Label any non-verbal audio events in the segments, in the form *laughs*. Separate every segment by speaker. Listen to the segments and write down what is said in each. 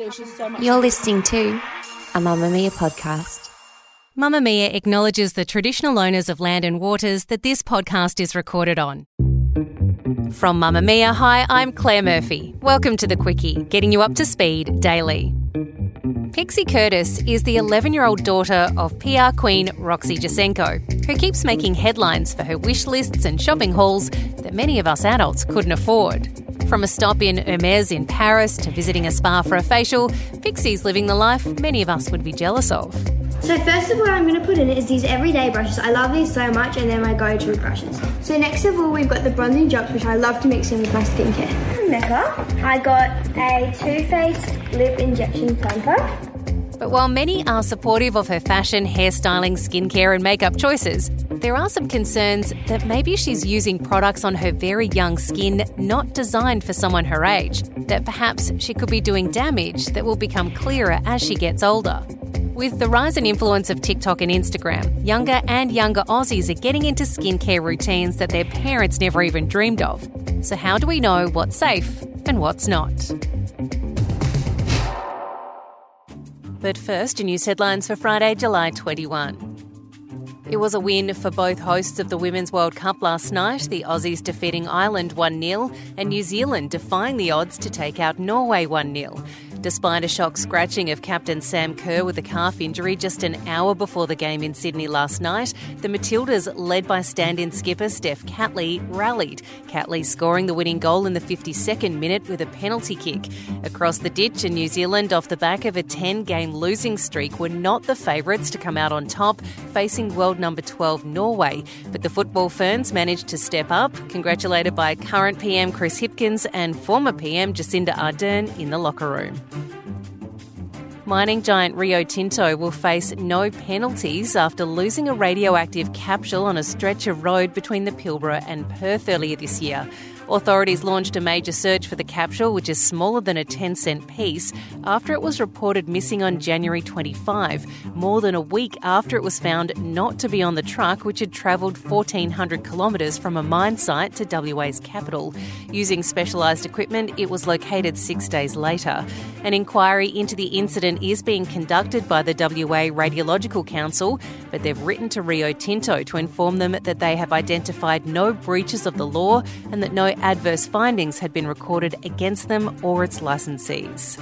Speaker 1: You're listening to a Mamamia podcast.
Speaker 2: Mamamia acknowledges the traditional owners of land and waters that this podcast is recorded on. From Mamamia, hi, I'm Claire Murphy. Welcome to the Quicky, getting you up to speed daily. Pixie Curtis is the 11 year old daughter of PR queen Roxy Jacenko, who keeps making headlines for her wish lists and shopping hauls that many of us adults couldn't afford. From a stop in Hermes in Paris to visiting a spa for a facial, Pixie's living the life many of us would be jealous of.
Speaker 3: So first of all, I'm going to put in is these everyday brushes. I love these so much, and they're my go-to brushes. So next of all, we've got the bronzing drops, which I love to mix in with my skincare. Mecca, I got a Too Faced lip injection plumper.
Speaker 2: But while many are supportive of her fashion, hairstyling, skincare, and makeup choices, there are some concerns that maybe she's using products on her very young skin not designed for someone her age, that perhaps she could be doing damage that will become clearer as she gets older. With the rise in influence of TikTok and Instagram, younger and younger Aussies are getting into skincare routines that their parents never even dreamed of. So, how do we know what's safe and what's not? But first, your news headlines for Friday, July 21. It was a win for both hosts of the Women's World Cup last night, the Aussies defeating Ireland 1 0 and New Zealand defying the odds to take out Norway 1 0. Despite a shock scratching of captain Sam Kerr with a calf injury just an hour before the game in Sydney last night, the Matildas, led by stand in skipper Steph Catley, rallied. Catley scoring the winning goal in the 52nd minute with a penalty kick. Across the ditch in New Zealand, off the back of a 10 game losing streak, were not the favourites to come out on top, facing world number 12 Norway. But the football ferns managed to step up, congratulated by current PM Chris Hipkins and former PM Jacinda Ardern in the locker room. Mining giant Rio Tinto will face no penalties after losing a radioactive capsule on a stretch of road between the Pilbara and Perth earlier this year. Authorities launched a major search for the capsule, which is smaller than a 10 cent piece, after it was reported missing on January 25, more than a week after it was found not to be on the truck, which had travelled 1,400 kilometres from a mine site to WA's capital. Using specialised equipment, it was located six days later. An inquiry into the incident is being conducted by the WA Radiological Council, but they've written to Rio Tinto to inform them that they have identified no breaches of the law and that no adverse findings had been recorded against them or its licensees.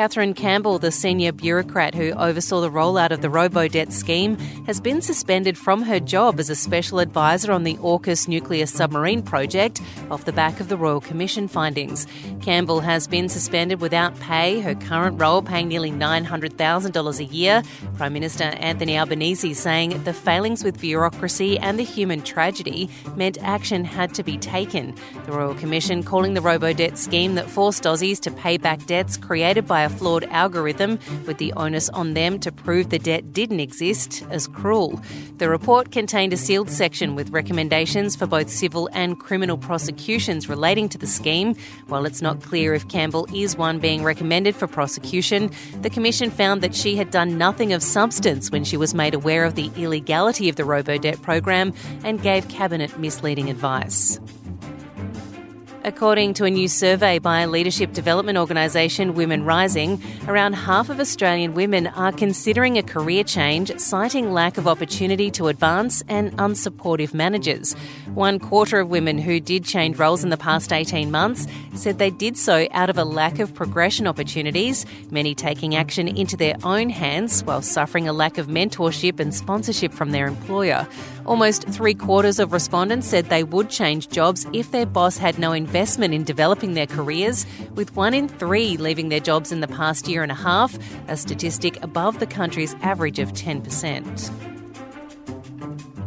Speaker 2: Kathryn Campbell, the senior bureaucrat who oversaw the rollout of the robo-debt scheme, has been suspended from her job as a special advisor on the AUKUS nuclear submarine project off the back of the Royal Commission findings. Campbell has been suspended without pay, her current role paying nearly $900,000 a year. Prime Minister Anthony Albanese saying the failings with bureaucracy and the human tragedy meant action had to be taken. The Royal Commission calling the robo-debt scheme that forced Aussies to pay back debts created by a flawed algorithm with the onus on them to prove the debt didn't exist as cruel. The report contained a sealed section with recommendations for both civil and criminal prosecutions relating to the scheme. While it's not clear if Campbell is one being recommended for prosecution, the Commission found that she had done nothing of substance when she was made aware of the illegality of the robo debt program and gave Cabinet misleading advice. According to a new survey by leadership development organisation Women Rising, around half of Australian women are considering a career change, citing lack of opportunity to advance and unsupportive managers. One quarter of women who did change roles in the past 18 months said they did so out of a lack of progression opportunities, many taking action into their own hands while suffering a lack of mentorship and sponsorship from their employer. Almost three quarters of respondents said they would change jobs if their boss had no in developing their careers, with one in three leaving their jobs in the past year and a half, a statistic above the country's average of 10%.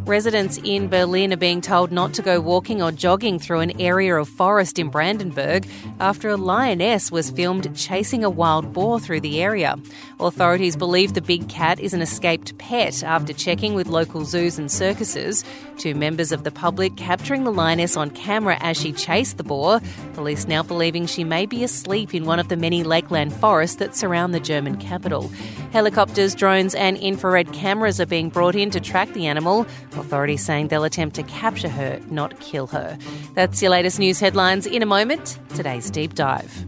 Speaker 2: Residents in Berlin are being told not to go walking or jogging through an area of forest in Brandenburg after a lioness was filmed chasing a wild boar through the area. Authorities believe the big cat is an escaped pet after checking with local zoos and circuses. Two members of the public capturing the lioness on camera as she chased the boar. Police now believing she may be asleep in one of the many lakeland forests that surround the German capital. Helicopters, drones, and infrared cameras are being brought in to track the animal. Authorities saying they'll attempt to capture her, not kill her. That's your latest news headlines in a moment. Today's deep dive.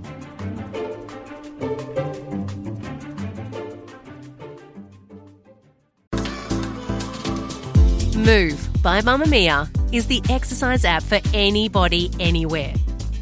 Speaker 2: Move by Mamamia is the exercise app for anybody, anywhere.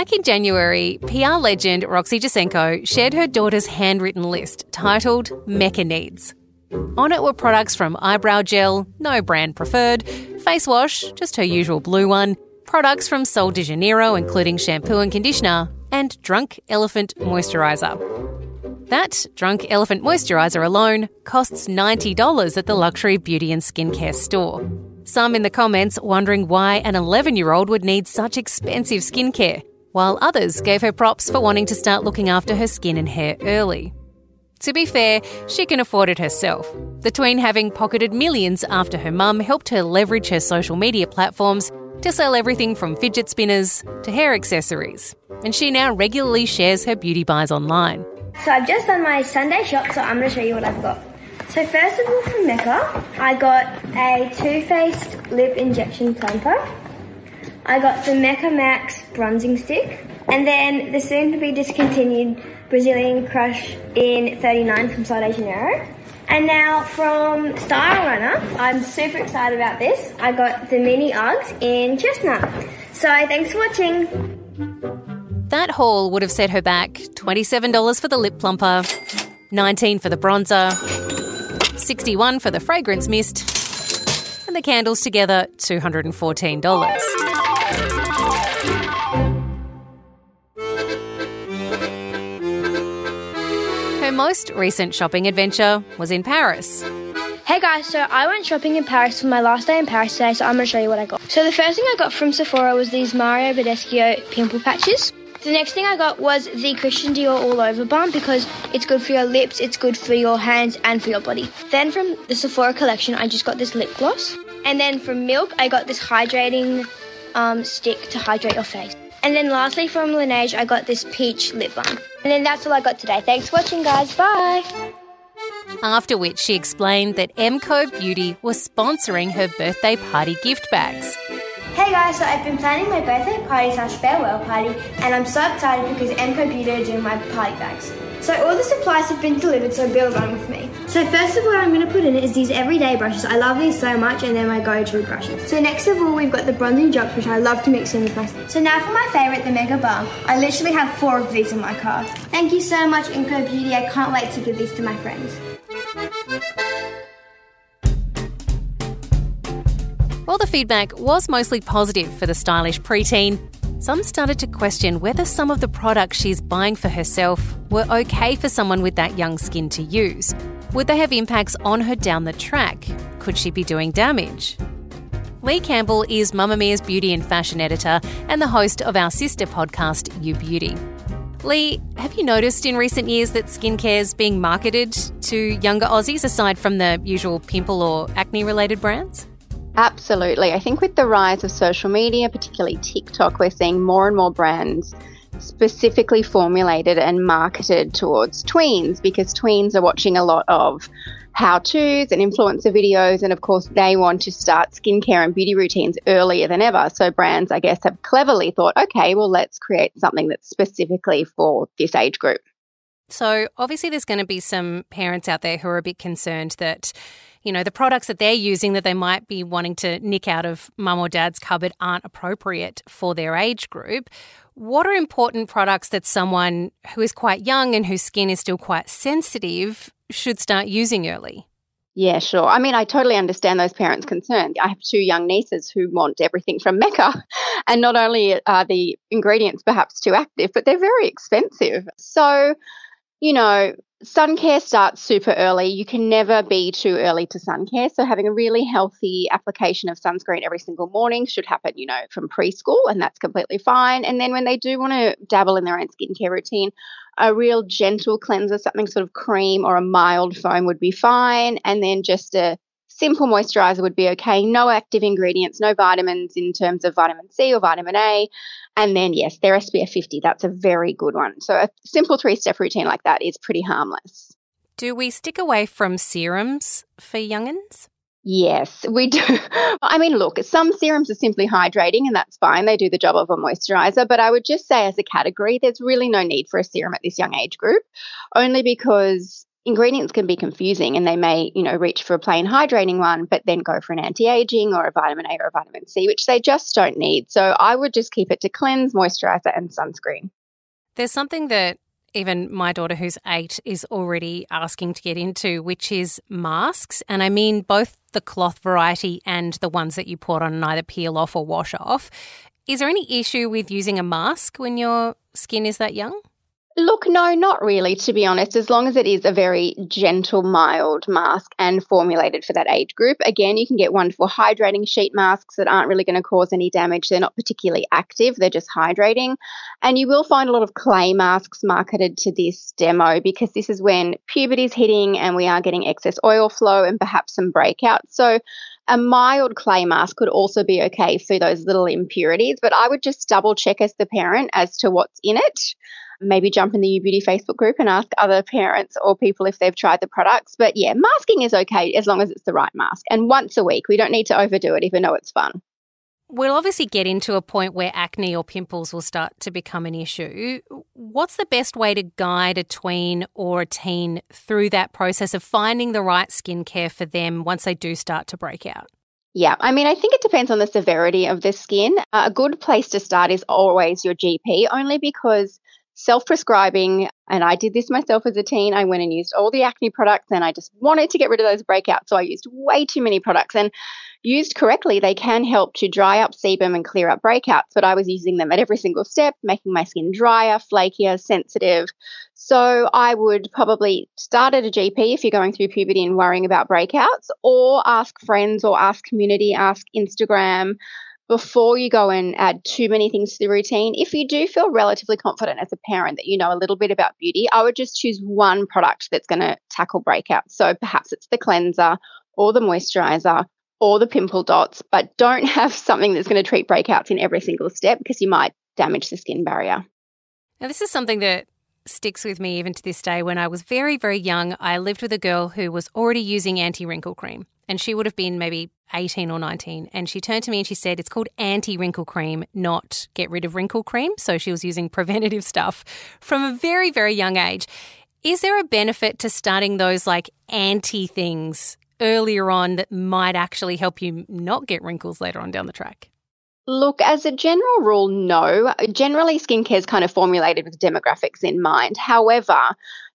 Speaker 2: Back in January, PR legend Roxy Jacenko shared her daughter's handwritten list titled Mecca Needs. On it were products from eyebrow gel, no brand preferred, face wash, just her usual blue one, products from Sol de Janeiro, including shampoo and conditioner, and Drunk Elephant Moisturiser. That Drunk Elephant Moisturiser alone costs $90 at the luxury beauty and skincare store. Some in the comments wondering why an 11 year old would need such expensive skincare while others gave her props for wanting to start looking after her skin and hair early. To be fair, she can afford it herself. The tween having pocketed millions after her mum helped her leverage her social media platforms to sell everything from fidget spinners to hair accessories. And she now regularly shares her beauty buys online.
Speaker 3: So I've just done my Sunday shop, so I'm going to show you what I've got. So first of all from Mecca, I got a Too Faced lip injection plumper. I got the Mecca Max bronzing stick, and then the soon to be discontinued Brazilian Crush in 39 from Sol de Janeiro. And now from Style Runner, I'm super excited about this. I got the mini Uggs in chestnut. So thanks for watching.
Speaker 2: That haul would have set her back $27 for the lip plumper, 19 for the bronzer, 61 for the fragrance mist, and the candles together $214. Her most recent shopping adventure was in Paris.
Speaker 3: Hey guys, so I went shopping in Paris for my last day in Paris today, so I'm going to show you what I got. So the first thing I got from Sephora was these Mario Badescu pimple patches. The next thing I got was the Christian Dior All Over Balm because it's good for your lips, it's good for your hands, and for your body. Then from the Sephora collection, I just got this lip gloss. And then from Milk, I got this hydrating um, stick to hydrate your face. And then lastly from Laneige, I got this peach lip balm. And then that's all I got today. Thanks for watching, guys. Bye.
Speaker 2: After which she explained that MCO Beauty was sponsoring her birthday party gift bags.
Speaker 3: Hey guys, so I've been planning my birthday party slash farewell party, and I'm so excited because MCO Beauty are doing my party bags. So all the supplies have been delivered, so build on with me. So first of all, I'm going to put in is these everyday brushes. I love these so much, and they're my go-to brushes. So next of all, we've got the bronzing drops, which I love to mix in with my. So now for my favorite, the Mega Balm. I literally have four of these in my car. Thank you so much, MCO Beauty. I can't wait to give these to my friends.
Speaker 2: While the feedback was mostly positive for the stylish preteen, some started to question whether some of the products she's buying for herself were okay for someone with that young skin to use. Would they have impacts on her down the track? Could she be doing damage? Leigh Campbell is Mamamia's beauty and fashion editor and the host of our sister podcast, You Beauty. Leigh, have you noticed in recent years that skincare is being marketed to younger Aussies aside from the usual pimple or acne related brands?
Speaker 4: Absolutely. I think with the rise of social media, particularly TikTok, we're seeing more and more brands specifically formulated and marketed towards tweens because tweens are watching a lot of how to's and influencer videos. And of course, they want to start skincare and beauty routines earlier than ever. So brands, I guess, have cleverly thought, okay, well, let's create something that's specifically for this age group.
Speaker 2: So, obviously, there's going to be some parents out there who are a bit concerned that you know, the products that they're using that they might be wanting to nick out of mum or dad's cupboard aren't appropriate for their age group. What are important products that someone who is quite young and whose skin is still quite sensitive should start using early?
Speaker 4: Yeah, sure. I mean, I totally understand those parents' concern. I have two young nieces who want everything from Mecca. *laughs* And not only are the ingredients perhaps too active, but they're very expensive. So, you know, sun care starts super early. You can never be too early to sun care. So having a really healthy application of sunscreen every single morning should happen, you know, from preschool, and that's completely fine. And then when they do want to dabble in their own skincare routine, a real gentle cleanser, something sort of cream or a mild foam would be fine. And then just a simple moisturizer would be okay. No active ingredients, no vitamins in terms of vitamin C or vitamin A. And then, yes, their SPF 50, that's a very good one. So a simple three step routine like that is pretty harmless.
Speaker 2: Do we stick away from serums for youngins?
Speaker 4: Yes, we do. *laughs* I mean, look, some serums are simply hydrating, and that's fine. They do the job of a moisturizer. But I would just say, as a category, there's really no need for a serum at this young age group, only because ingredients can be confusing and they may, you know, reach for a plain hydrating one, but then go for an anti aging or a vitamin A or a vitamin C, which they just don't need. So I would just keep it to cleanse, moisturizer, and sunscreen.
Speaker 2: There's something that even my daughter, who's eight, is already asking to get into, which is masks. And I mean both the cloth variety and the ones that you put on and either peel off or wash off. Is there any issue with using a mask when your skin is that young?
Speaker 4: Look, no, not really, to be honest, as long as it is a very gentle, mild mask and formulated for that age group. Again, you can get wonderful hydrating sheet masks that aren't really going to cause any damage. They're not particularly active, they're just hydrating. And you will find a lot of clay masks marketed to this demo because this is when puberty is hitting and we are getting excess oil flow and perhaps some breakouts. So, a mild clay mask could also be okay for those little impurities, but I would just double check as the parent as to what's in it maybe jump in the You Beauty Facebook group and ask other parents or people if they've tried the products. But yeah, masking is okay as long as it's the right mask. And once a week, we don't need to overdo it even though it's fun.
Speaker 2: We'll obviously get into a point where acne or pimples will start to become an issue. What's the best way to guide a tween or a teen through that process of finding the right skincare for them once they do start to break out?
Speaker 4: Yeah, I mean, I think it depends on the severity of the skin. Uh, a good place to start is always your GP, only because self prescribing. And I did this myself as a teen. I went and used all the acne products and I just wanted to get rid of those breakouts. So I used way too many products. And used correctly, they can help to dry up sebum and clear up breakouts. But I was using them at every single step, making my skin drier, flakier, sensitive. So I would probably start at a GP if you're going through puberty and worrying about breakouts, or ask friends or ask community, ask Instagram before you go and add too many things to the routine, if you do feel relatively confident as a parent that you know a little bit about beauty, I would just choose one product that's going to tackle breakouts. So perhaps it's the cleanser or the moisturizer or the pimple dots, but don't *laughs* have something that's going to treat breakouts in every single step because you might damage the skin barrier.
Speaker 2: Now, this is something that sticks with me even to this day. When I was very, very young, I lived with a girl who was already using anti wrinkle cream and she would have been maybe 18 or 19. And she turned to me and she said, It's called anti wrinkle cream, not get rid of wrinkle cream. So she was using *laughs* preventative stuff from a very, very young age. Is there a benefit to starting those like anti things earlier on that might actually help you not get wrinkles later on down the track?
Speaker 4: Look, as a general rule, no. Generally, skincare is kind of formulated with demographics in mind. However,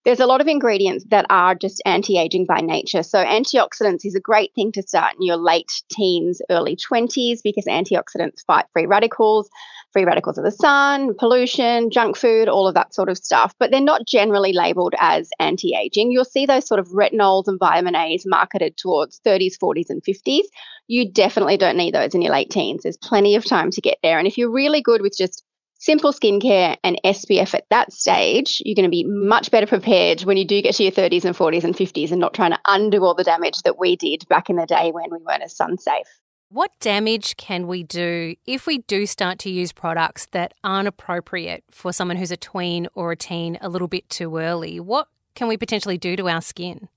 Speaker 4: there's a lot of ingredients that are just anti aging by nature. So, antioxidants is a great thing to start in your late teens, early 20s because antioxidants fight free radicals, free radicals of the sun, pollution, junk food, all of that sort of stuff. But they're not generally labeled as anti aging. You'll see those sort of retinols and vitamin A's marketed towards 30s, 40s, and 50s. You definitely don't need those in your late teens. There's plenty of time to get there. And if you're really good with just simple skincare and SPF at that stage, you're going to be much better prepared when you do get to your 30s and 40s and 50s and not trying to undo all the damage that we did back in the day when we weren't as sun safe.
Speaker 2: What damage can we do if we do start to use products that aren't appropriate for someone who's a tween or a teen a little bit too early? What can we potentially do to our skin?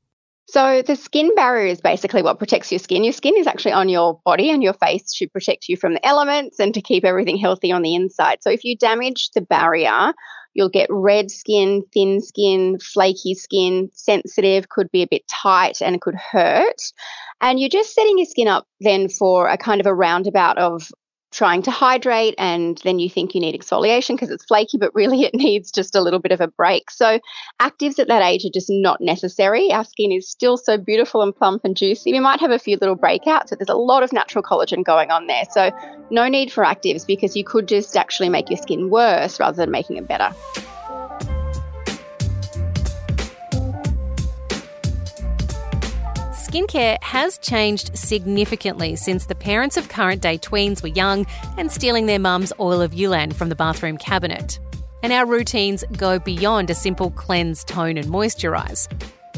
Speaker 4: So, the skin barrier is basically what protects your skin. Your skin is actually on your body, and your face should protect you from the elements and to keep everything healthy on the inside. So, if you damage the barrier, you'll get red skin, thin skin, flaky skin, sensitive, could be a bit tight, and it could hurt. And you're just setting your skin up then for a kind of a roundabout of trying to hydrate and then you think you need exfoliation because it's flaky, but really it *laughs* needs just a little bit of a break. So, actives at that age are just not necessary. Our skin is still so beautiful and plump and juicy. We might have a few little breakouts, but there's a lot of natural collagen going on there. So, no need for actives because you could just actually make your skin worse rather than making it better.
Speaker 2: Skincare has changed significantly since the parents of current day tweens were young and stealing their mum's oil of Ulan from the bathroom cabinet. And our routines go beyond a simple cleanse, tone, and moisturise.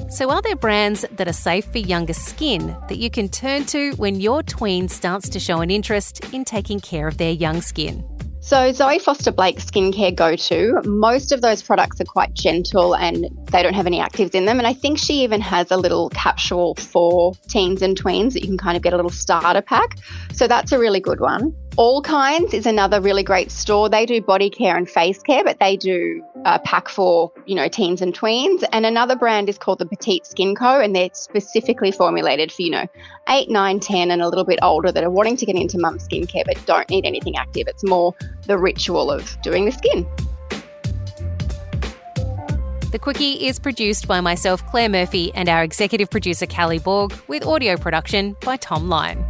Speaker 2: So, are there brands that are safe for younger skin that you can turn to when your tween starts to show an interest in taking care of their young skin?
Speaker 4: So, Zoe Foster Blake skincare go to, most of those products are quite gentle and they don't have any actives in them. And I think she even has a little capsule for teens and tweens that you can kind of get a little starter pack. So, that's a really good one. All Kinds is another really great store. They do body care and face care, but they do a pack for, you know, teens and tweens. And another brand is called the Petite Skin Co. And they're specifically formulated for, you know, 8, 9, 10 and a little bit older that are wanting to get into mum skincare but don't need anything active. It's more the ritual of doing the skin.
Speaker 2: The Quicky is produced by myself, Claire Murphy, and our executive producer, Kally Borg, with audio production by Thom Lion.